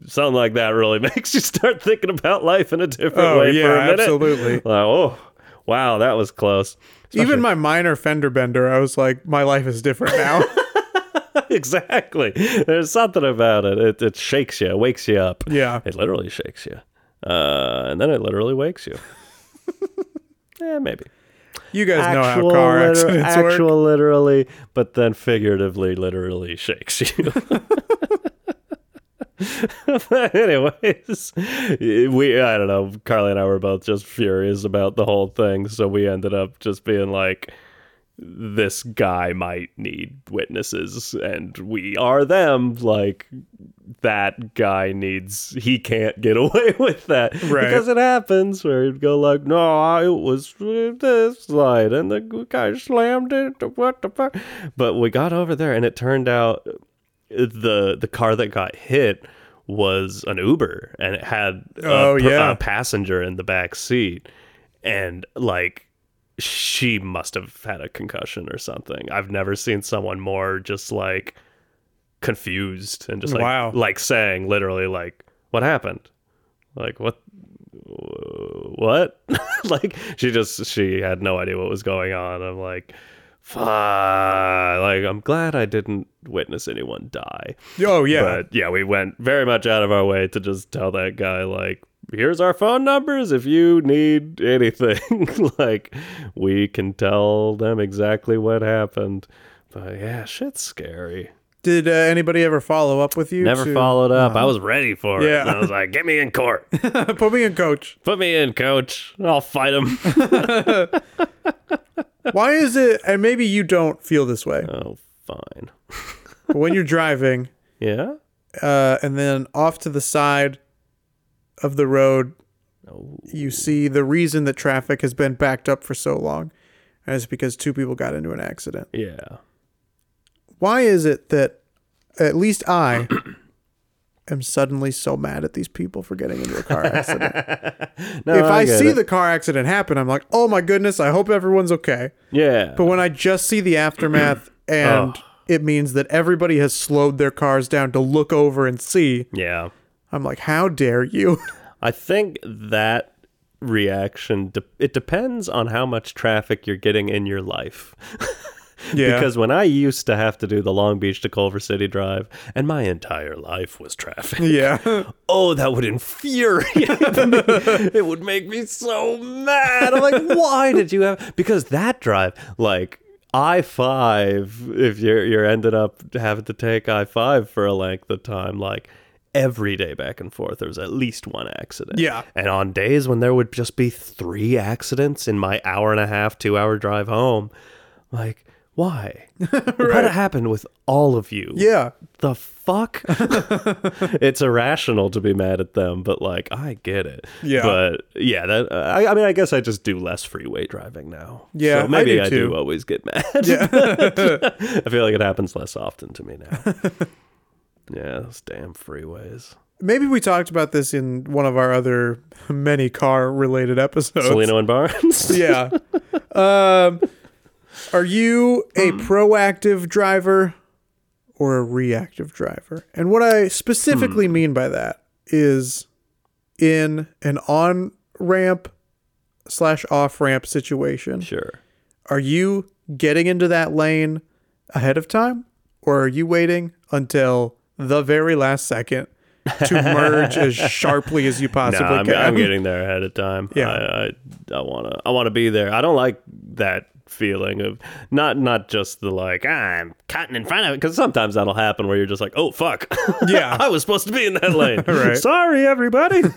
something like that really [LAUGHS] makes you start thinking about life in a different Oh way yeah, for a minute absolutely. [LAUGHS] like oh wow that was close Even my minor fender bender, I was like, "My life is different now." [LAUGHS] exactly. There's something about it. It it shakes you, it wakes you up. yeah. It literally shakes you. Uh, and then it literally wakes you. yeah, maybe. You guys know how car liter- accidents work. actual literally, but then figuratively, literally shakes you. [LAUGHS] Anyways, we I don't know. Carly and I were both just furious about the whole thing, so we ended up just being like, "This guy might need witnesses, and we are them." Like that guy needs. He can't get [LAUGHS] away with that Right. because it happens where he'd go like, "No, I was this light, and the guy slammed it. What the fuck?" But we got over there, and it turned out the the car that got hit was an Uber, and it had a, Oh, yeah. a passenger in the back seat, and like she must have had a concussion or something. I've never seen someone more just like confused and just like Wow. like saying literally like what happened? Like what what? [LAUGHS] like she just she had no idea what was going on. I'm like fuck like I'm glad I didn't witness anyone die. Oh yeah. But yeah, we went very much out of our way to just tell that guy like here's our phone numbers if you need anything. [LAUGHS] like we can tell them exactly what happened. But yeah, shit's scary. Did uh, anybody ever follow up with you? Never to- folled up. I was ready for it. Yeah. I was like, get me in court. [LAUGHS] Put me in, coach. Put me in, coach. I'll fight him. [LAUGHS] Why is it? And maybe you don't feel this way, oh, fine. but when you're driving, [LAUGHS] Yeah? uh, and then off to the side of the road, Oh, you see the reason that traffic has been backed up for so long, and it's because two people got into an accident. yeah. Why is it that at least I [CLEARS THROAT] am suddenly so mad at these people for getting into a car accident? [LAUGHS] No, if I, get see it. the car accident happen, I'm like, oh my goodness, I hope everyone's okay. Yeah. But when I just see the aftermath [CLEARS THROAT] and Oh. it means that everybody has slowed their cars down to look over and see, yeah. I'm like, how dare you? [LAUGHS] I think that reaction de- it depends on how much traffic you're getting in your life. [LAUGHS] yeah. Because when I used to have to do the Long Beach to Culver City drive, and my entire life was traffic. yeah. [LAUGHS] Oh, that would infuriate me. it would make me so mad. I'm like, why did you have? Because that drive, like I five, if you're you're ended up having to take I five for a length of time, like every day back and forth, there was at least one accident. Yeah. And on days when there would just be three accidents in my hour and a half, two hour drive home, like. Why? [LAUGHS] What happened with all of you? Yeah. the fuck? [LAUGHS] it's irrational to be mad at them, but like I get it. Yeah. But yeah, that I, I mean, I guess I just do less freeway driving now. Yeah, so maybe I I do do, always get mad. [LAUGHS] Yeah. I feel like it happens less often to me now. yeah, those damn freeways. Maybe we talked about this in one of our other many car related episodes. Cellino and Barnes. yeah. Um, are you a Hmm. proactive driver or a reactive driver? And what I specifically Hmm. mean by that is in an on ramp slash off ramp situation, Sure. are you getting into that lane ahead of time or are you waiting until the very last second to merge as [LAUGHS] sharply as you possibly I'm, can? I'm getting there ahead of time. Yeah. I, I, I wanna, I wanna be there. I don't like that feeling of not, not just the like "Ah, I'm cutting in front of it because sometimes that'll happen where you're just like, oh fuck, [LAUGHS] Yeah. I was supposed to be in that lane. [LAUGHS] Right. Sorry, everybody, [LAUGHS]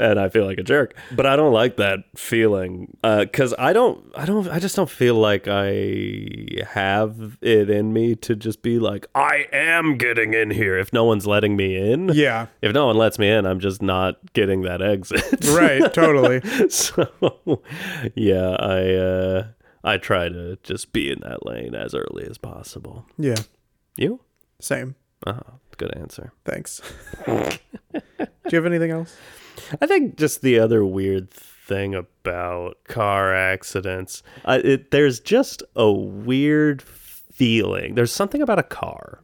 and I feel like a jerk. But I don't like that feeling because I don't, I don't, I just don't feel like I have it in me to just be like, I am getting in here if no one's letting me in. yeah. If no one lets me in, I'm just not getting that exit. Right, totally. so yeah, I uh I try to just be in that lane as early as possible. Yeah. You? Same. Oh, good answer. Thanks. Do you have anything else? I think just the other weird thing about car accidents, uh, it, there's just a weird feeling. There's something about a car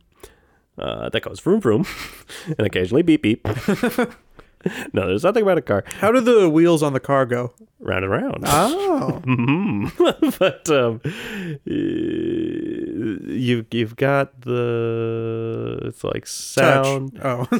uh, that goes vroom vroom [LAUGHS] and occasionally beep beep. [LAUGHS] [LAUGHS] no, there's nothing about a car How do the wheels on the car go? round and round. Oh. Mhm. [LAUGHS] [LAUGHS] but um, you you've got the it's like sound. Touch. Oh. uh,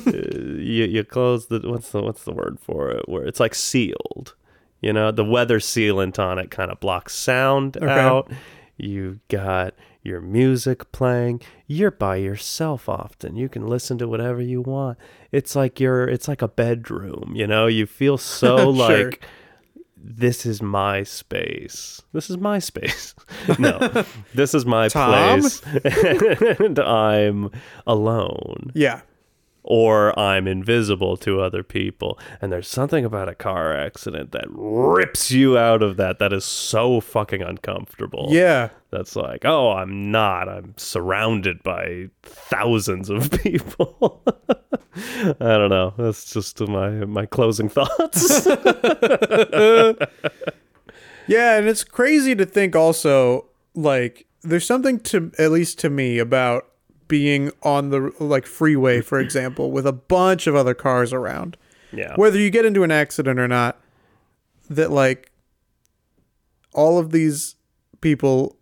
you you close the what's the what's the word for it? Where it's like sealed. You know, the weather sealant on it kind of blocks sound out. You got your music playing. You're by yourself often. You can listen to whatever you want. It's like you're it's like a bedroom, you know? You feel so [LAUGHS] Sure. like this is my space. This is my space. [LAUGHS] no, this is my Tom? place. [LAUGHS] and I'm alone yeah. Or I'm invisible to other people. And there's something about a car accident that rips you out of that. That is so fucking uncomfortable. Yeah. That's like, oh, I'm not. I'm surrounded by thousands of [LAUGHS] people. [LAUGHS] I don't know. That's just my my closing thoughts. [LAUGHS] Yeah, and it's crazy to think also like there's something to at least to me about being on the like freeway for [CLEARS THROAT] example with a bunch of other cars around. Yeah. Whether you get into an accident or not that like all of these people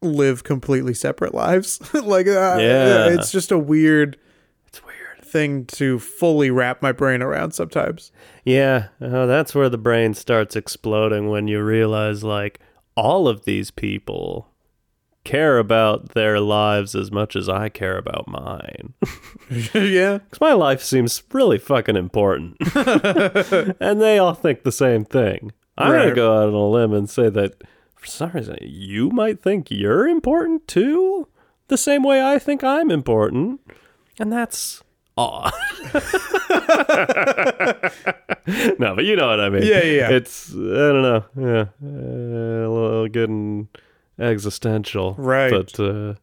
live completely separate lives. [LAUGHS] like uh, Yeah. it's just a weird It's weird. thing to fully wrap my brain around sometimes. Yeah, uh, that's where the brain starts exploding when you realize like all of these people care about their lives as much as I care about mine. [LAUGHS] yeah. Because my life seems really fucking important. [LAUGHS] and they all think the same thing. I'm going to go out on a limb and say that for some reason, you might think you're important too, the same way I think I'm important. And that's odd. [LAUGHS] no, but you know what I mean. Yeah, yeah, yeah. It's, I don't know. Yeah. Uh, a little getting existential. Right. But, uh,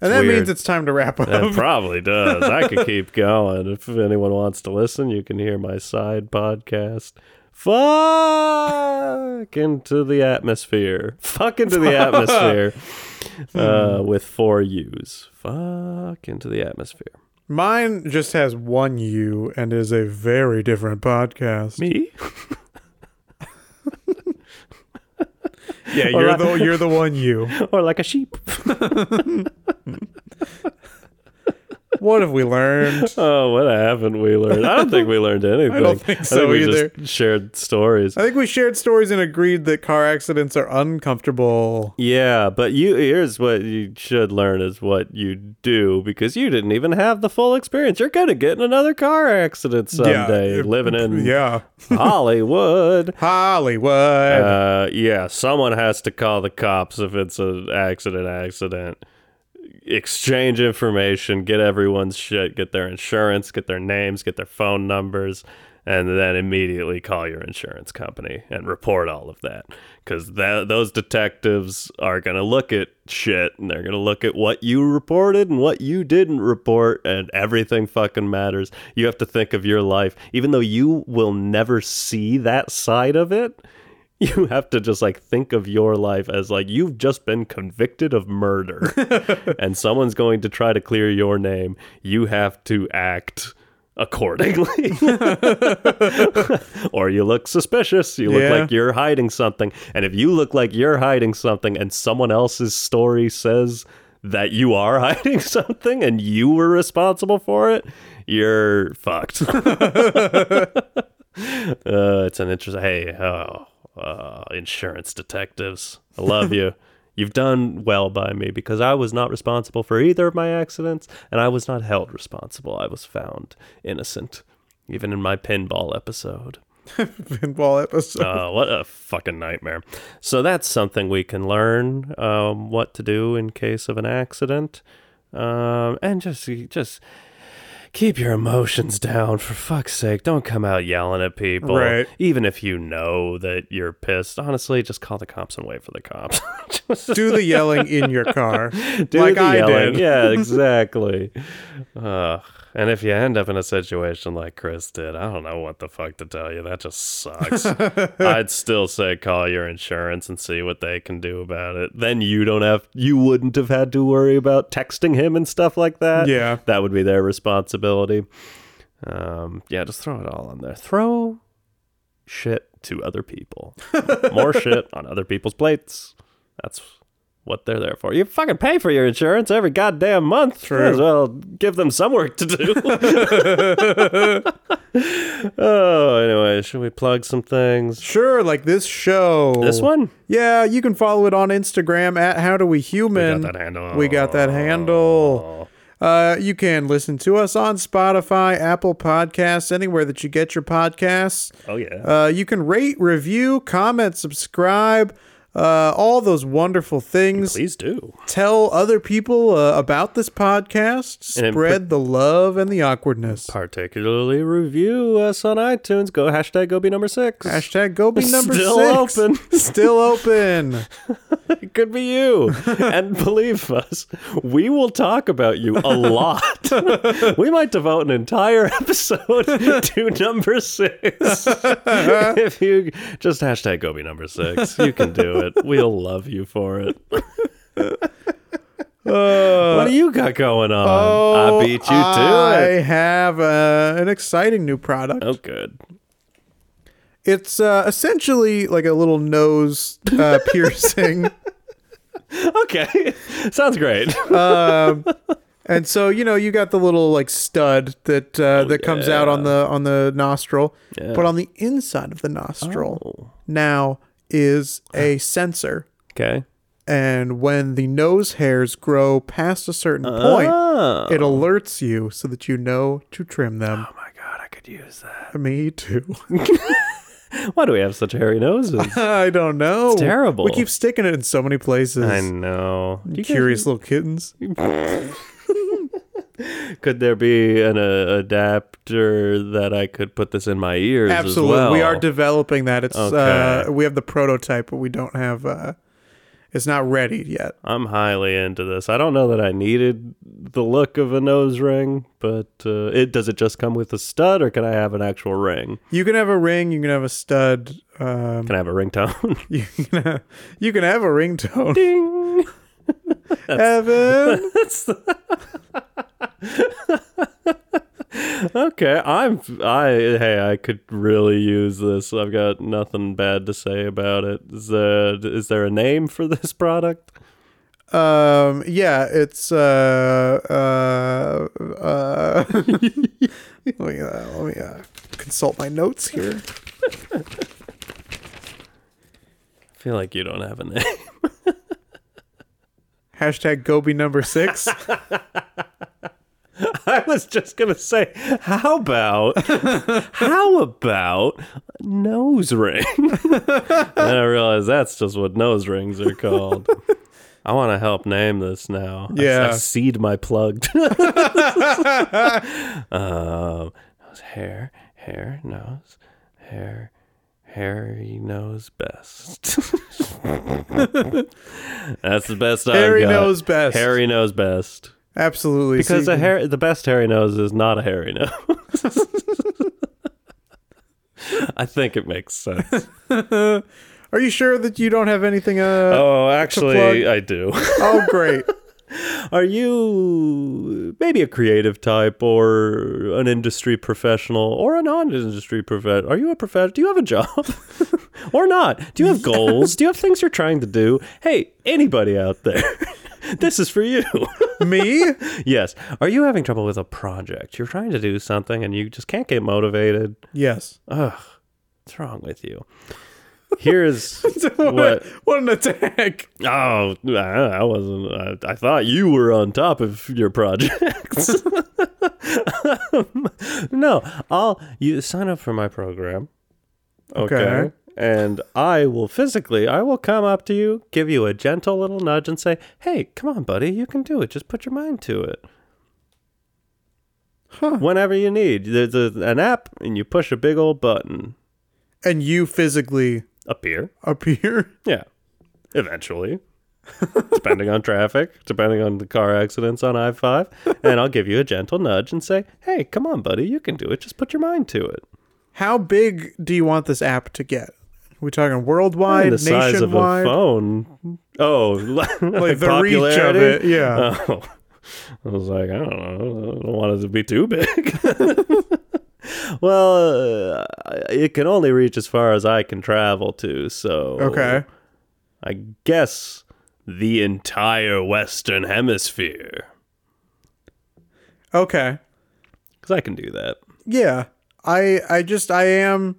And that weird. means it's time to wrap up. it probably does. I could [LAUGHS] keep going. If anyone wants to listen, you can hear my side podcast. Fuck into the atmosphere. Fuck into the atmosphere. [LAUGHS] Uh, with four U's. Fuck into the atmosphere. Mine just has one U and is a very different podcast. Me? [LAUGHS] Yeah, you're like- the you're the one you [LAUGHS] or like a sheep? [LAUGHS] What have we learned? [LAUGHS] Oh, what haven't we learned? I don't think we learned anything. [LAUGHS] I don't think so we either. just shared stories. I think we shared stories and agreed that car accidents are uncomfortable. Yeah, but you here's what you should learn is what you do because you didn't even have the full experience. You're gonna get in another car accident someday, yeah, living in [LAUGHS] yeah Hollywood. Hollywood. Uh, yeah, someone has to call the cops if it's an accident. Accident. Exchange information, get everyone's shit, get their insurance, get their names, get their phone numbers, and then immediately call your insurance company and report all of that. Because those detectives are going to look at shit and they're going to look at what you reported and what you didn't report, and everything fucking matters. You have to think of your life, even though you will never see that side of it [LAUGHS] you have to just like think of your life as like you've just been convicted of murder [LAUGHS] and someone's going to try to clear your name. You have to act accordingly. [LAUGHS] Or you look suspicious. You look Yeah. like you're hiding something. And if you look like you're hiding something and someone else's story says that you are hiding something and you were responsible for it you're fucked. Uh, it's an interesting. Hey, oh, uh, insurance detectives, I love you. [LAUGHS] You've done well by me because I was not responsible for either of my accidents, and I was not held responsible. I was found innocent, even in my pinball episode. [LAUGHS] Pinball episode. Uh, what a fucking nightmare. So that's something we can learn um, what to do in case of an accident, um, and just just keep your emotions down for fuck's sake. Don't come out yelling at people, Right. Even if you know that you're pissed. Honestly, just call the cops and wait for the cops. [LAUGHS] Do the yelling in your car. [LAUGHS] do like the I yelling. did. Yeah, exactly. [LAUGHS] Ugh. And if you end up in a situation like Chris did, I don't know what the fuck to tell you. That just sucks. [LAUGHS] I'd still say call your insurance and see what they can do about it. Then you don't have, you wouldn't have had to worry about texting him and stuff like that. Yeah. That would be their responsibility. Um, yeah, just throw it all on there. Throw shit to other people. [LAUGHS] More shit on other people's plates. That's what they're there for. You fucking pay for your insurance every goddamn month. True. Might as well give them some work to do. [LAUGHS] oh, anyway, should we plug some things? Sure, like this show. This one? Yeah, you can follow it on Instagram at How Do We We Human. got that handle. We got that handle. Uh, you can listen to us on Spotify, Apple Podcasts, anywhere that you get your podcasts. Oh, yeah. Uh, you can rate, review, comment, subscribe. Uh, all those wonderful things. Please do. Tell other people uh, about this podcast. Spread the love and the awkwardness. Particularly review us on iTunes. Go hashtag go be number six. Hashtag go be [LAUGHS] number Still six. open. [LAUGHS] Still open. It [LAUGHS] could be you. and believe us, we will talk about you a lot. we might devote an entire episode to number six. if you just hashtag go be number six, you can do it. We'll love you for it. [LAUGHS] what do you got going on? I beat you to Oh, I it. have uh, an exciting new product. Oh, good. It's uh, essentially like a little nose uh, [LAUGHS] piercing. Okay. Sounds great. um, [LAUGHS] and so you know you got the little like stud that uh, that comes out on the on the nostril, Yeah. but on the inside of the nostril Oh. now is a [SIGHS] sensor. Okay. And when the nose hairs grow past a certain point, Oh. it alerts you so that you know to trim them. Oh my god, I could use that. Me too. [LAUGHS] Why do we have such hairy noses? [LAUGHS] I don't know. It's terrible. We keep sticking it in so many places. I know. Do you guys- Curious little kittens. [LAUGHS] [LAUGHS] Could there be an uh, adapter that I could put this in my ears Absolutely. as well? We are developing that. It's Okay. uh we have the prototype, but we don't have uh it's not ready yet. I'm highly into this. I don't know that I needed the look of a nose ring, but uh, it does it just come with a stud, or can I have an actual ring? You can have a ring, you can have a stud, um Can I have a ringtone? [LAUGHS] you can have, you can have a ringtone. Ding. [LAUGHS] Evan. That's the- okay, I'm I hey, I could really use this. I've got nothing bad to say about it. Is there is there a name for this product? Um yeah, it's uh uh uh [LAUGHS] let me uh, let me uh, consult my notes here. I feel like you don't have a name. Hashtag Gobi number six. [LAUGHS] [LAUGHS] I was just gonna say, how about [LAUGHS] how about nose ring? [LAUGHS] and I realized that's just what nose rings are called. I want to help name this now. Yeah. I, seed my plugged. um, nose, hair, hair, nose, hair, hairy knows best. that's the best Harry knows best. Harry knows best. Absolutely. Because you a hair, the best hairy nose is not a hairy nose. [LAUGHS] I think it makes sense. [LAUGHS] Are you sure that you don't have anything uh Oh, actually. I do. oh great. [LAUGHS] Are you maybe a creative type or an industry professional or a non-industry professional? Are you a professional? Do you have a job or not? Do you have goals? Do you have things you're trying to do? Hey, anybody out there, [LAUGHS] this is for you. [LAUGHS] Me? yes. Are you having trouble with a project? You're trying to do something and you just can't get motivated. Yes. Ugh, what's wrong with you? Here's [LAUGHS] what, what. what an attack. Oh, I, I wasn't. I, I thought you were on top of your projects. Um, no, I'll you sign up for my program. Okay. Okay. And I will physically, I will come up to you, give you a gentle little nudge, and say, "Hey, come on, buddy, you can do it. Just put your mind to it." Huh. Whenever you need, there's a, an app, and you push a big old button. And you physically Appear. appear? [LAUGHS] Yeah. Eventually. depending on traffic, depending on the car accidents on I 5. And I'll give you a gentle nudge and say, hey, come on, buddy, you can do it. Just put your mind to it. How big do you want this app to get? We talking worldwide, the size of a phone. Oh, [LAUGHS] like the reach of it, yeah. Oh. I was like, I don't know. I don't want it to be too big. [LAUGHS] well, uh, it can only reach as far as I can travel to. So okay. I guess the entire Western Hemisphere. Okay. Because I can do that. Yeah. I I just I am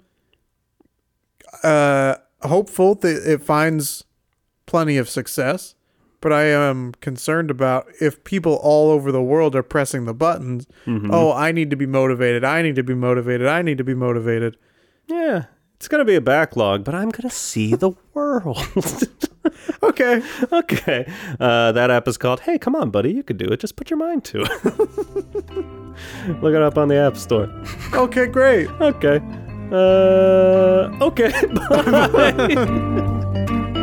uh hopeful that it finds plenty of success, but I am concerned about if people all over the world are pressing the buttons. Mm-hmm. Oh, I need to be motivated. I need to be motivated. I need to be motivated. Yeah. It's gonna be a backlog, but I'm gonna see the world. [LAUGHS] Okay. okay. Uh, that app is called Hey, come on, buddy, you could do it. Just put your mind to it. [LAUGHS] Look it up on the App Store. Okay, great. Okay. Uh, okay, [LAUGHS] bye. [LAUGHS]